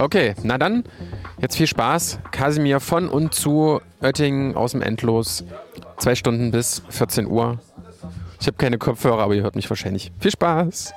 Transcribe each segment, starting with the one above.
Okay, na dann, jetzt viel Spaß. Kasimir von und zu Oettingen aus dem Endlos. Zwei Stunden bis 14 Uhr. Ich habe keine Kopfhörer, aber ihr hört mich wahrscheinlich. Viel Spaß!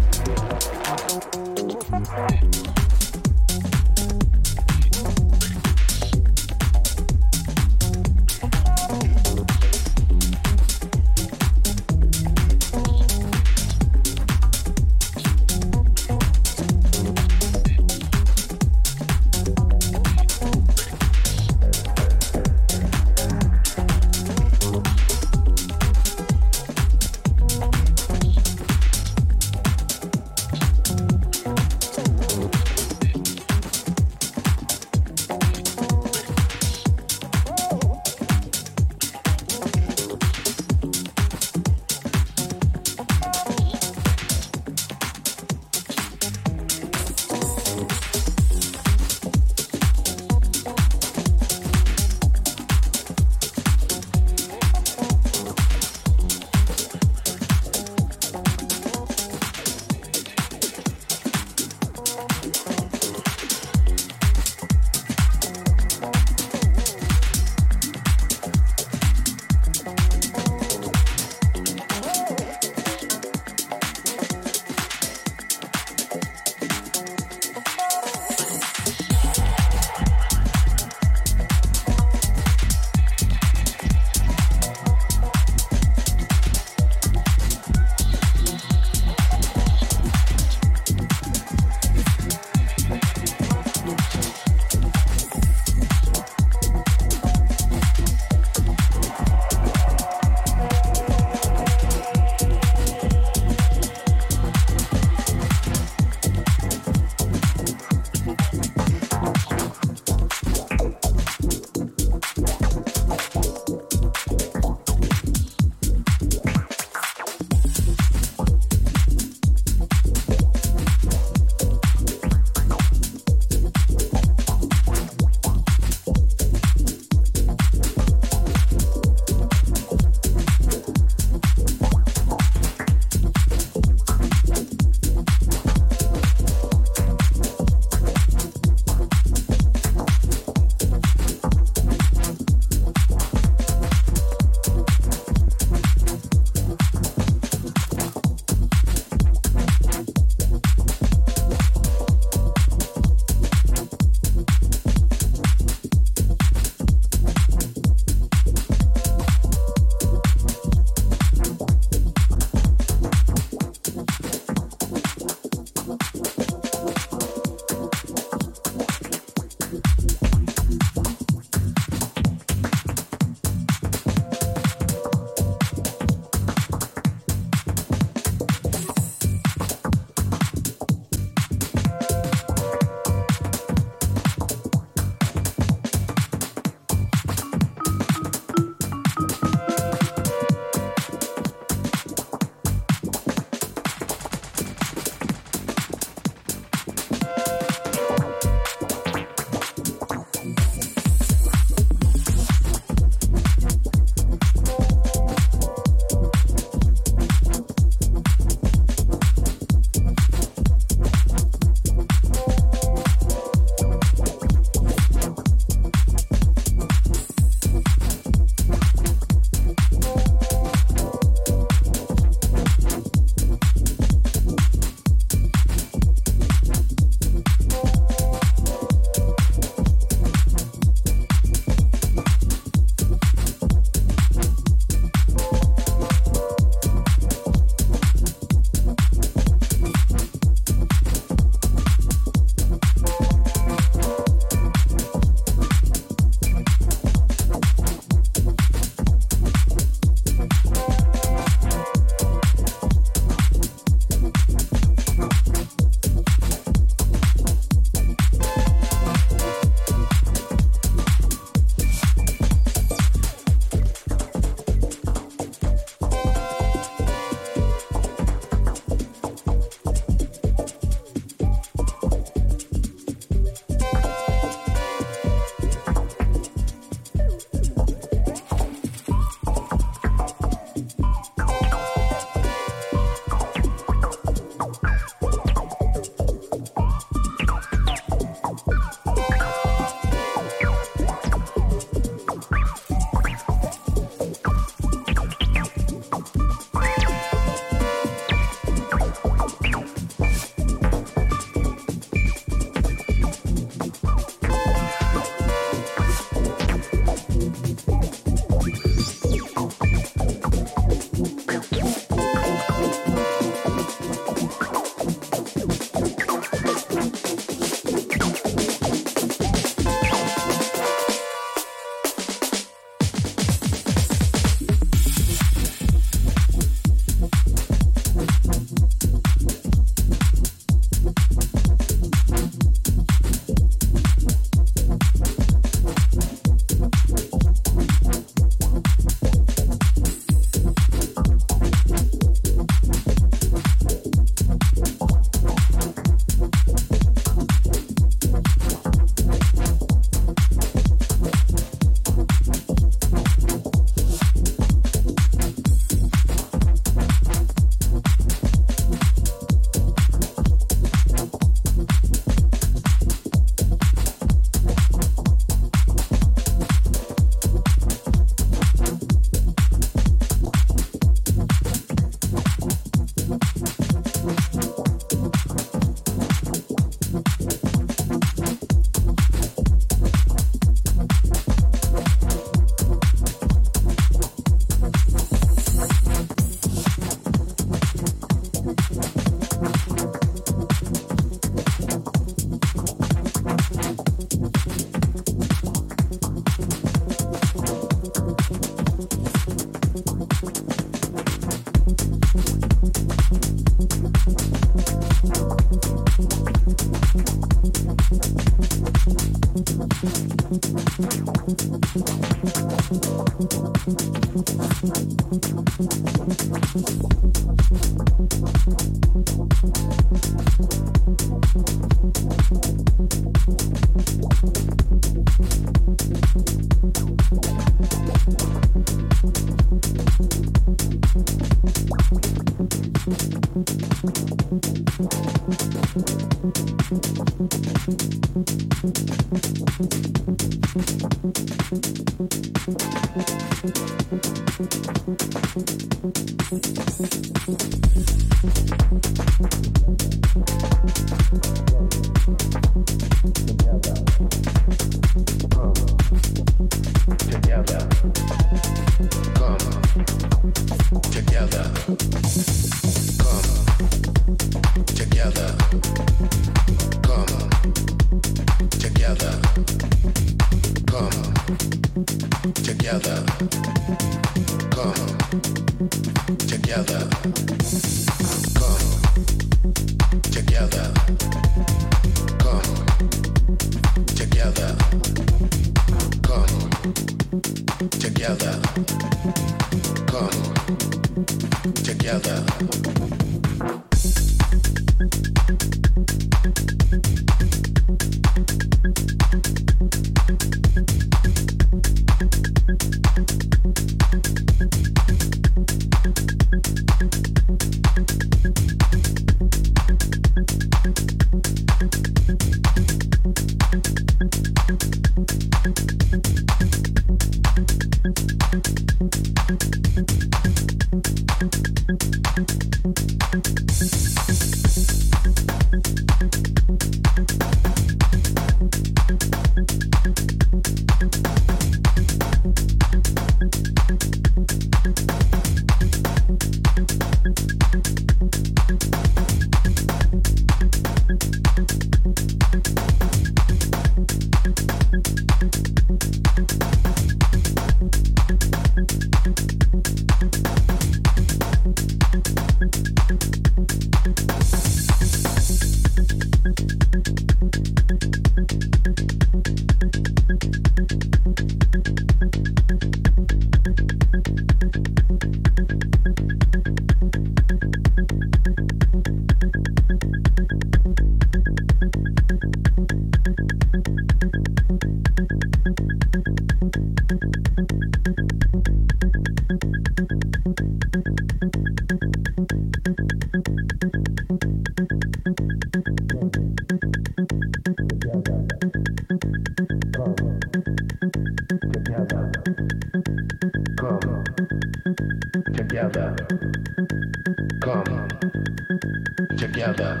together.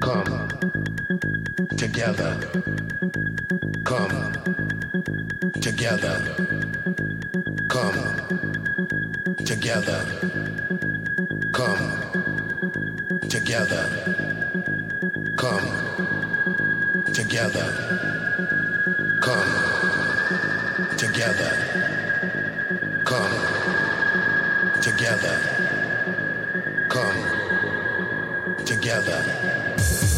Come together. Come together. Come together. Come together. Come together. Come together. Come together. Come together.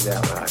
found out.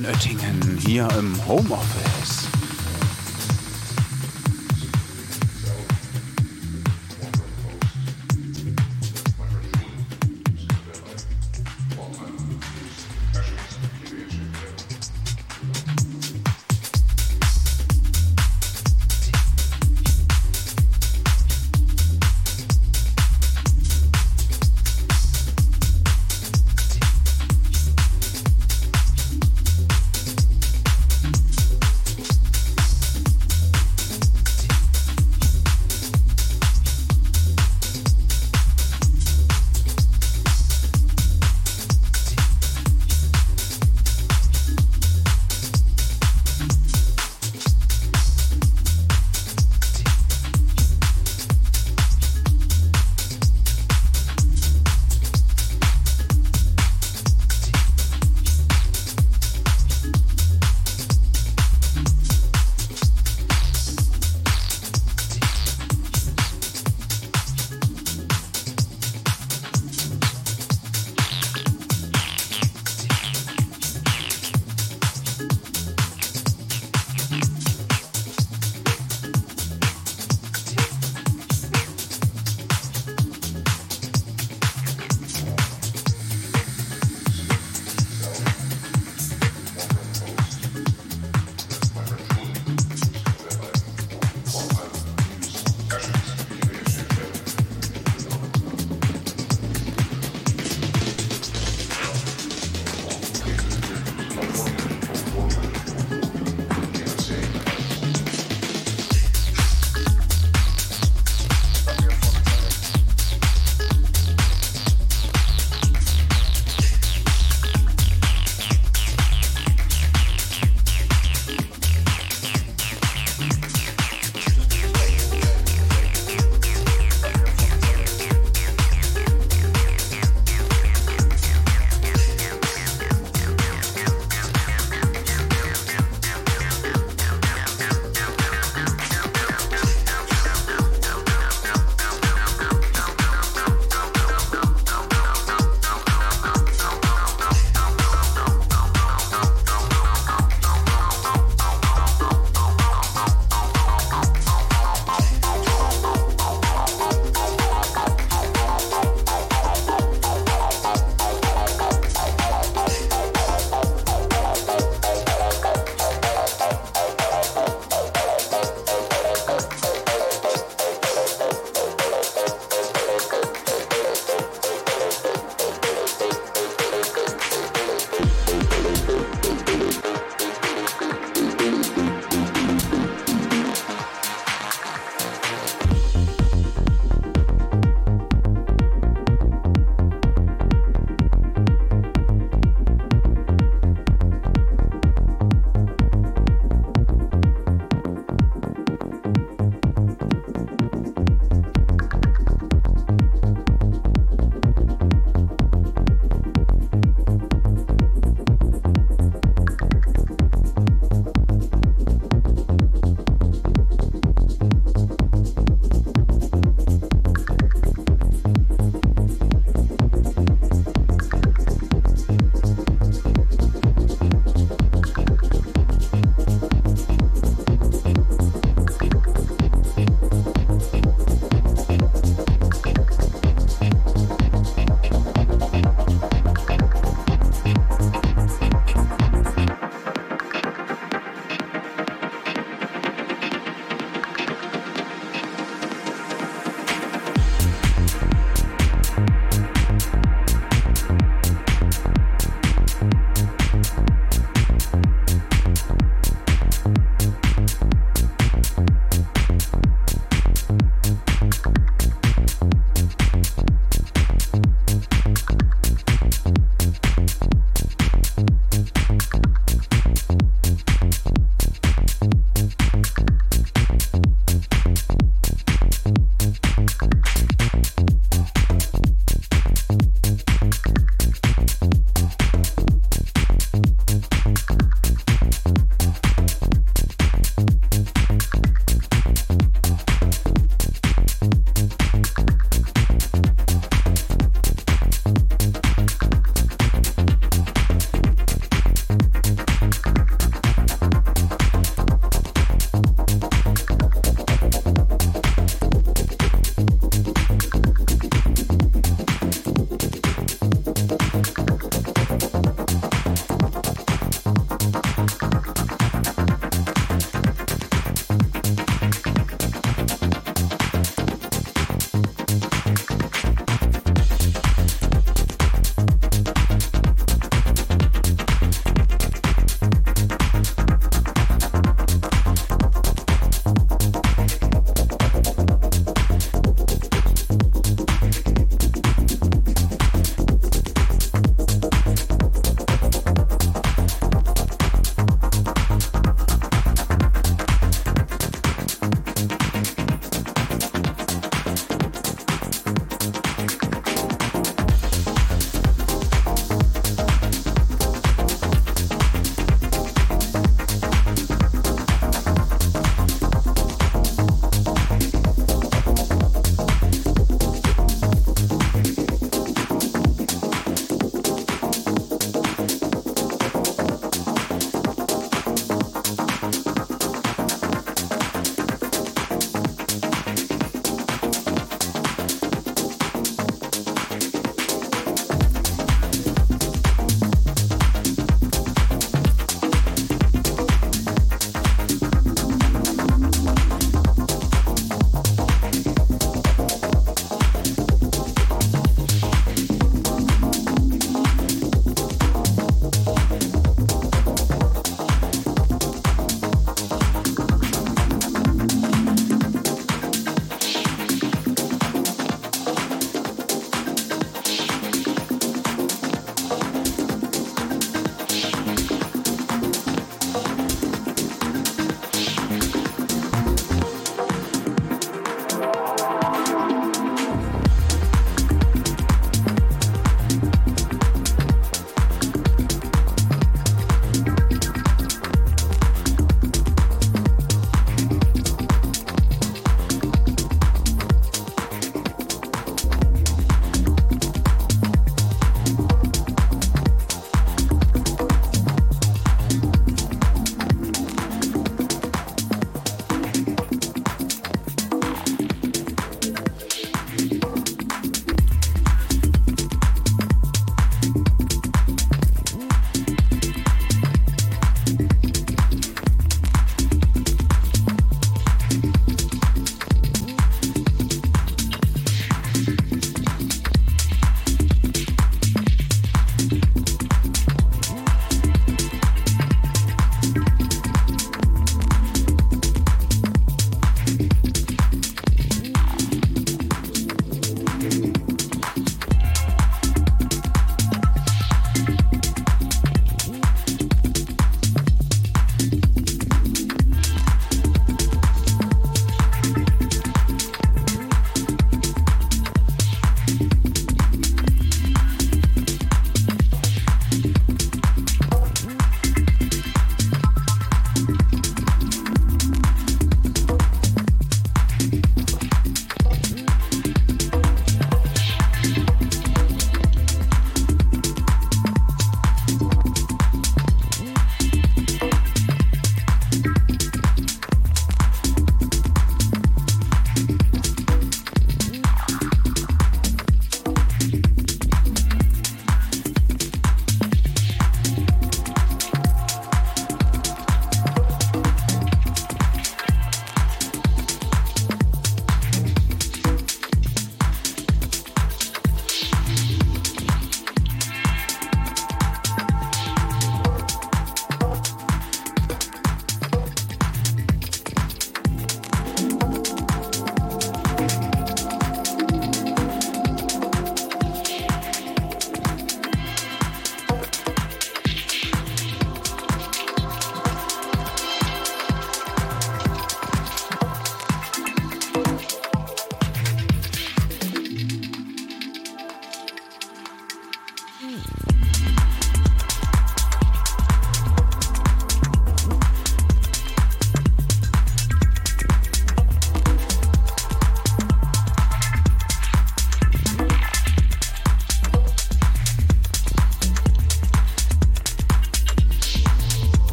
Von Oettingen hier im Homeoffice.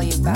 Call you back.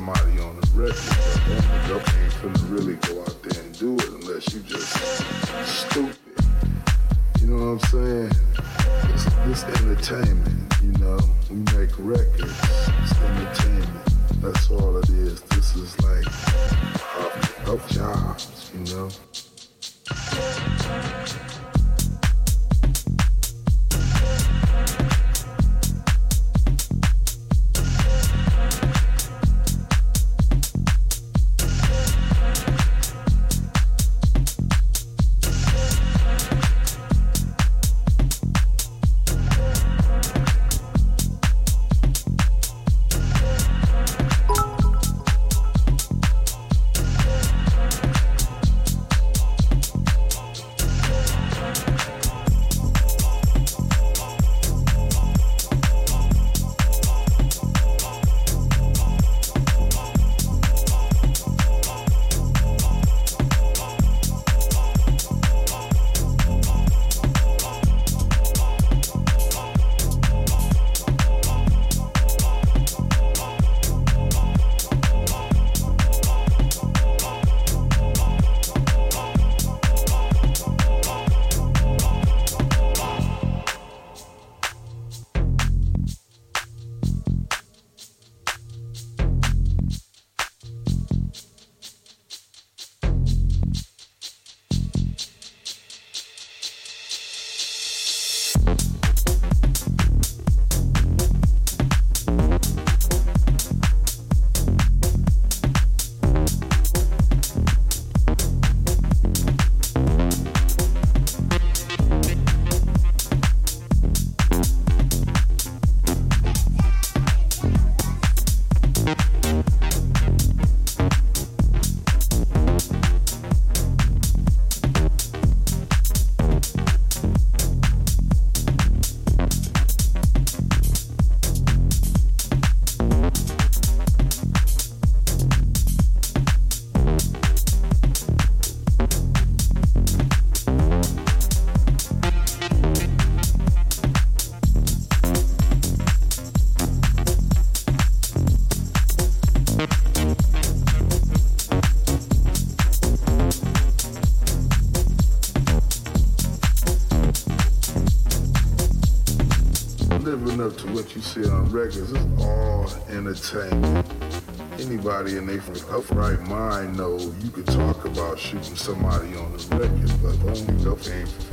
Somebody on the record, but only you ain't finna really go out there and do it unless you just stupid. You know what I'm saying? It's, it's entertainment, you know. We make records. It's entertainment. That's all it is. This is like uh, up jobs, you know. You see on records. It's all entertainment. Anybody in their upright mind know you could talk about shooting somebody on the record, but only you ain't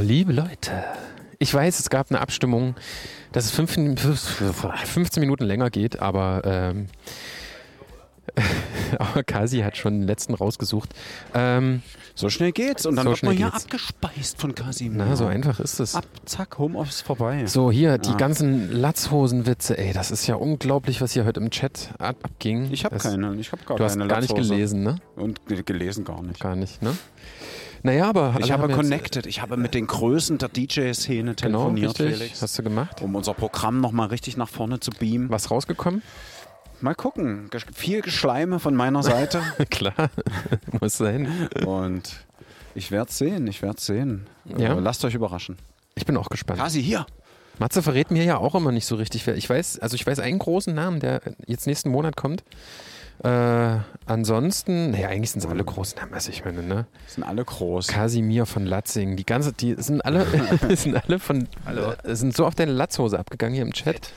liebe Leute. Ich weiß, es gab eine Abstimmung, dass es 15, 15 Minuten länger geht, aber, ähm, aber Kasi hat schon den letzten rausgesucht. Ähm, So schnell geht's. Und dann So wird man hier abgespeist von Kasim. na, so einfach ist es. Ab, zack, Homeoffice vorbei. So, hier, die Ja. ganzen Latzhosenwitze, ey, das ist ja unglaublich, was hier heute im Chat ab abging. Ich habe keine. Ich habe gar Du hast keine gar nicht gelesen, ne? Und ge- gelesen gar nicht. Gar nicht, ne? Naja, aber. Ich habe connected. Ich habe mit den Größen der DJ-Szene Genau, telefoniert, richtig. Felix. Hast du gemacht? Um unser Programm nochmal richtig nach vorne zu beamen. Was rausgekommen? Mal gucken. Viel Geschleime von meiner Seite. Klar, muss sein. Und ich werde sehen. Ich werde sehen. Ja. Äh, Lasst euch überraschen. Ich bin auch gespannt. Kasi, hier. Matze verrät mir ja auch immer nicht so richtig. Ich weiß, also ich weiß einen großen Namen, der jetzt nächsten Monat kommt. Äh, ansonsten, naja, eigentlich sind es alle großen Namen, was ich meine, ne? Sind alle groß. Kasimir von Latzing, die ganze, die sind alle, sind alle von, Hallo. äh, sind so auf deine Latzhose abgegangen hier im Chat.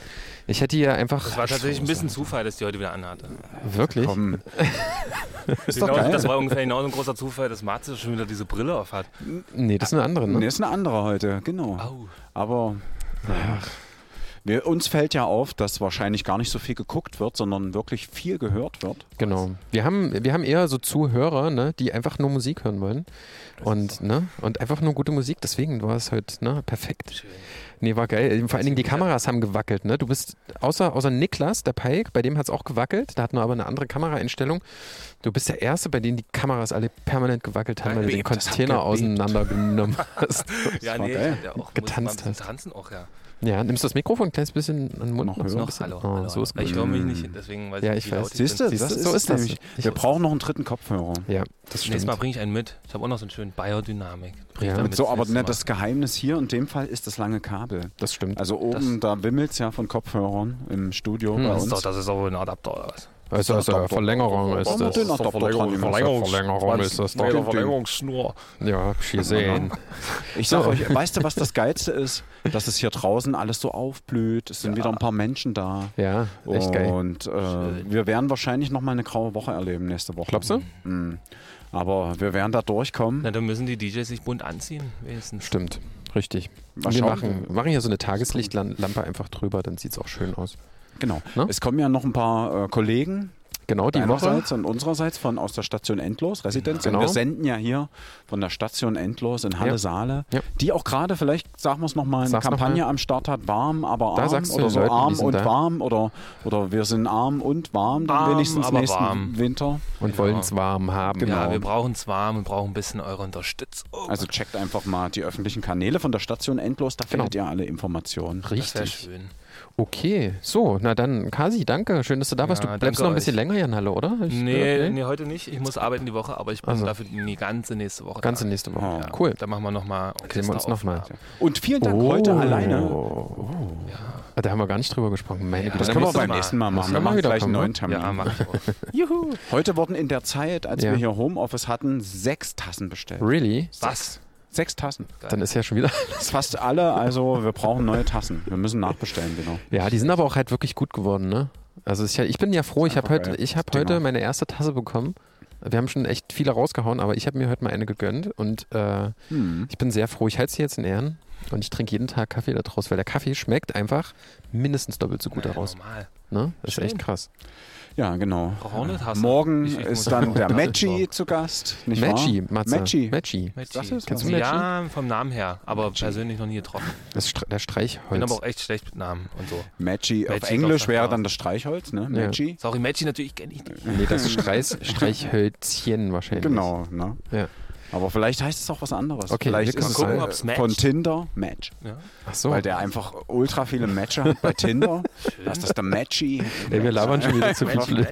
Ich hätte hier einfach. Das war tatsächlich ein bisschen Zufall, dass die heute wieder anhatte. Wirklich? Komm. Ist doch Genau, geil. das war ungefähr genauso ein großer Zufall, dass Matze schon wieder diese Brille auf hat. Nee, das ist eine andere, ne? Nee, ist eine andere heute, genau. Au. Aber naja. Wir, uns fällt ja auf, dass wahrscheinlich gar nicht so viel geguckt wird, sondern wirklich viel gehört wird. Genau. Wir haben, wir haben eher so Zuhörer, ne, die einfach nur Musik hören wollen. Und, ne, und einfach nur gute Musik, deswegen war es heute ne, perfekt. Nee, war geil. Vor allen Dingen die Kameras haben gewackelt, ne? Du bist, außer, außer Niklas, der Pike, bei dem hat es auch gewackelt, der hat nur aber eine andere Kameraeinstellung. Du bist der Erste, bei dem die Kameras alle permanent gewackelt haben, weil du den das Container auseinandergenommen hast. Ja, nee, geil. ja auch Getanzt hast. Tanzen auch, ja. Ja, nimmst du das Mikrofon ein kleines bisschen an den Mund? Noch so ein höher. Noch, bisschen? hallo. Oh, hallo, so ist hallo. Ich gut. höre mich nicht, deswegen weiß Ja, ich ich nicht, wie weiß. laut ich Siehst du, das ist, so ist das. nämlich. Ich- Wir brauchen noch einen dritten Kopfhörer. Ja, das Nächstes stimmt. Mal bringe ich einen mit. Ich habe auch noch so einen schönen Biodynamik. Ja. Mit So, aber nächstes ne, das Geheimnis hier in dem Fall ist das lange Kabel. Das stimmt. Also oben, da wimmelt es ja von Kopfhörern im Studio bei das uns. ist, doch, das ist auch ein Adapter oder was? Also, also Verlängerung ist das. dran nehmen? Verlängerung ist das doch. Verlängerungsschnur. Ja, hab ich gesehen. Ich sag euch, weißt du, was das Geilste ist? Dass es hier draußen alles so aufblüht. Es sind wieder ein paar Menschen da. Ja, echt geil. Und äh, wir werden wahrscheinlich noch mal eine graue Woche erleben nächste Woche. Glaubst du? Mhm. Aber wir werden da durchkommen. Na, dann müssen die DJs sich bunt anziehen, wenigstens. Stimmt, richtig. Wir machen, machen hier so eine Tageslichtlampe einfach drüber, dann sieht es auch schön aus. Genau. Ne? Es kommen ja noch ein paar äh, Kollegen Genau, die Woche. und unsererseits von aus der Station Endlos, Residenz. Genau. Und wir senden ja hier von der Station Endlos in Halle Ja. Saale, Ja. die auch gerade, vielleicht sagen wir es nochmal, eine Sag's noch Kampagne mal. am Start hat, warm, aber Da arm oder so Leuten, arm und da. warm oder, oder wir sind arm und warm dann Arm, wenigstens nächsten warm. Winter. Und wollen es warm haben. Genau. Ja, wir brauchen es warm und brauchen ein bisschen eure Unterstützung. Also checkt einfach mal die öffentlichen Kanäle von der Station Endlos, da Genau. findet ihr alle Informationen. das Richtig. schön. Okay, so, na dann, Kasi, danke. Schön, dass du da warst. Du Ja, bleibst noch ein bisschen euch. länger hier in Halle, oder? Ich Nee, gehört? nee, heute nicht. Ich muss arbeiten die Woche, aber ich bin Also. dafür die ganze nächste Woche Ganze da. nächste Woche. Oh. Ja, Cool. Da machen wir nochmal Sehen wir uns nochmal. Und vielen Dank Oh. heute alleine. Ah, Da haben wir gar nicht drüber gesprochen. Meine Güte. Das dann können wir beim nächsten Mal machen. Wir machen wieder gleich einen neuen ne? Termin. Ja, mach ich auch. Heute wurden in der Zeit, als Ja. wir hier Homeoffice hatten, sechs Tassen bestellt. Really? Was? Sechs Tassen. Dann ist ja schon wieder. Fast alle, also wir brauchen neue Tassen. Wir müssen nachbestellen, genau. Ja, die sind aber auch halt wirklich gut geworden, ne? Also ich, ich bin ja froh, ich habe heute, geil. ich hab heute meine erste Tasse bekommen. Wir haben schon echt viele rausgehauen, aber ich habe mir heute mal eine gegönnt und äh, Hm. ich bin sehr froh. Ich halte sie jetzt in Ehren und ich trinke jeden Tag Kaffee daraus, weil der Kaffee schmeckt einfach mindestens doppelt so gut Ja, daraus. normal. Ne? Das ist Schön. echt krass. Ja, genau. Tasse. Morgen Ich- ich ist dann der Maggi zu Gast. Nicht Maggi, wahr? Matze. Maggi. Maggi. Maggi. Das ist Kennst du Maggi? Ja, vom Namen her, aber persönlich noch nie getroffen. Das ist Stre- der Bin Streichholz. aber auch echt schlecht mit Namen und so. Maggi. Auf Englisch wäre dann das Streichholz, ne? Ja. Maggi. Sorry, Maggi natürlich kenne ich nicht. Nee, das ist Streich, Streichhölzchen wahrscheinlich. Genau, ne? Ja. Aber vielleicht heißt es auch was anderes. Okay, vielleicht wir ist es gucken, ob's matcht. von Tinder Match. Ja. Ach so. Weil der einfach ultra viele Matcher hat bei Tinder. Das ist der Matchy. Ey, wir labern schon wieder zu viel.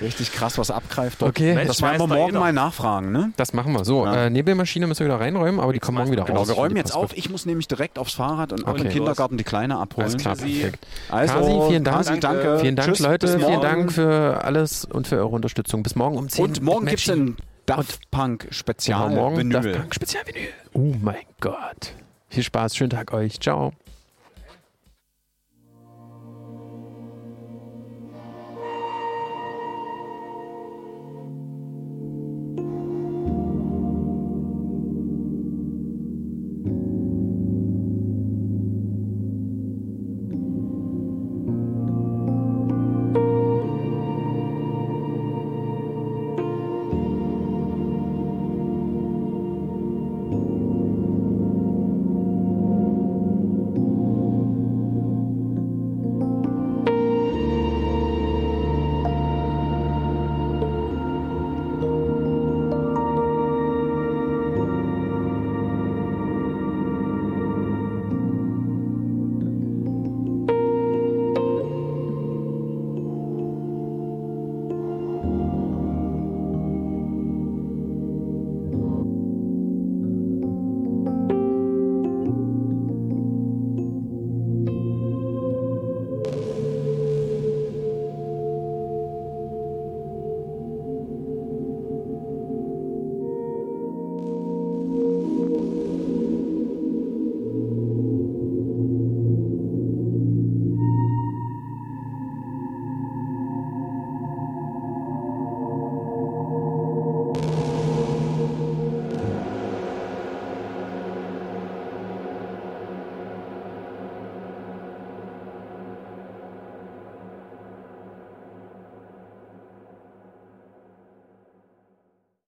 Richtig krass, was abgreift. dort. Okay, Mensch, Das werden wir morgen mal nachfragen, ne? Das machen wir. So, Ja. äh, Nebelmaschine müssen wir wieder reinräumen, aber die kommen morgen wieder Genau, raus. Genau, wir räumen jetzt auf. Ich muss nämlich direkt aufs Fahrrad und auch Okay. im Kindergarten die Kleine abholen. Alles klar, perfekt. Also, Kasi, vielen Dank. Kasi, danke. Vielen Dank, Tschüss, Leute. Vielen. Dank für alles und für eure Unterstützung. Bis morgen um 10 Und morgen gibt es. Daft Punk Spezial Vinyl. Daft Punk Spezialvinyl. Oh mein Gott. Viel Spaß, schönen Tag euch. Ciao.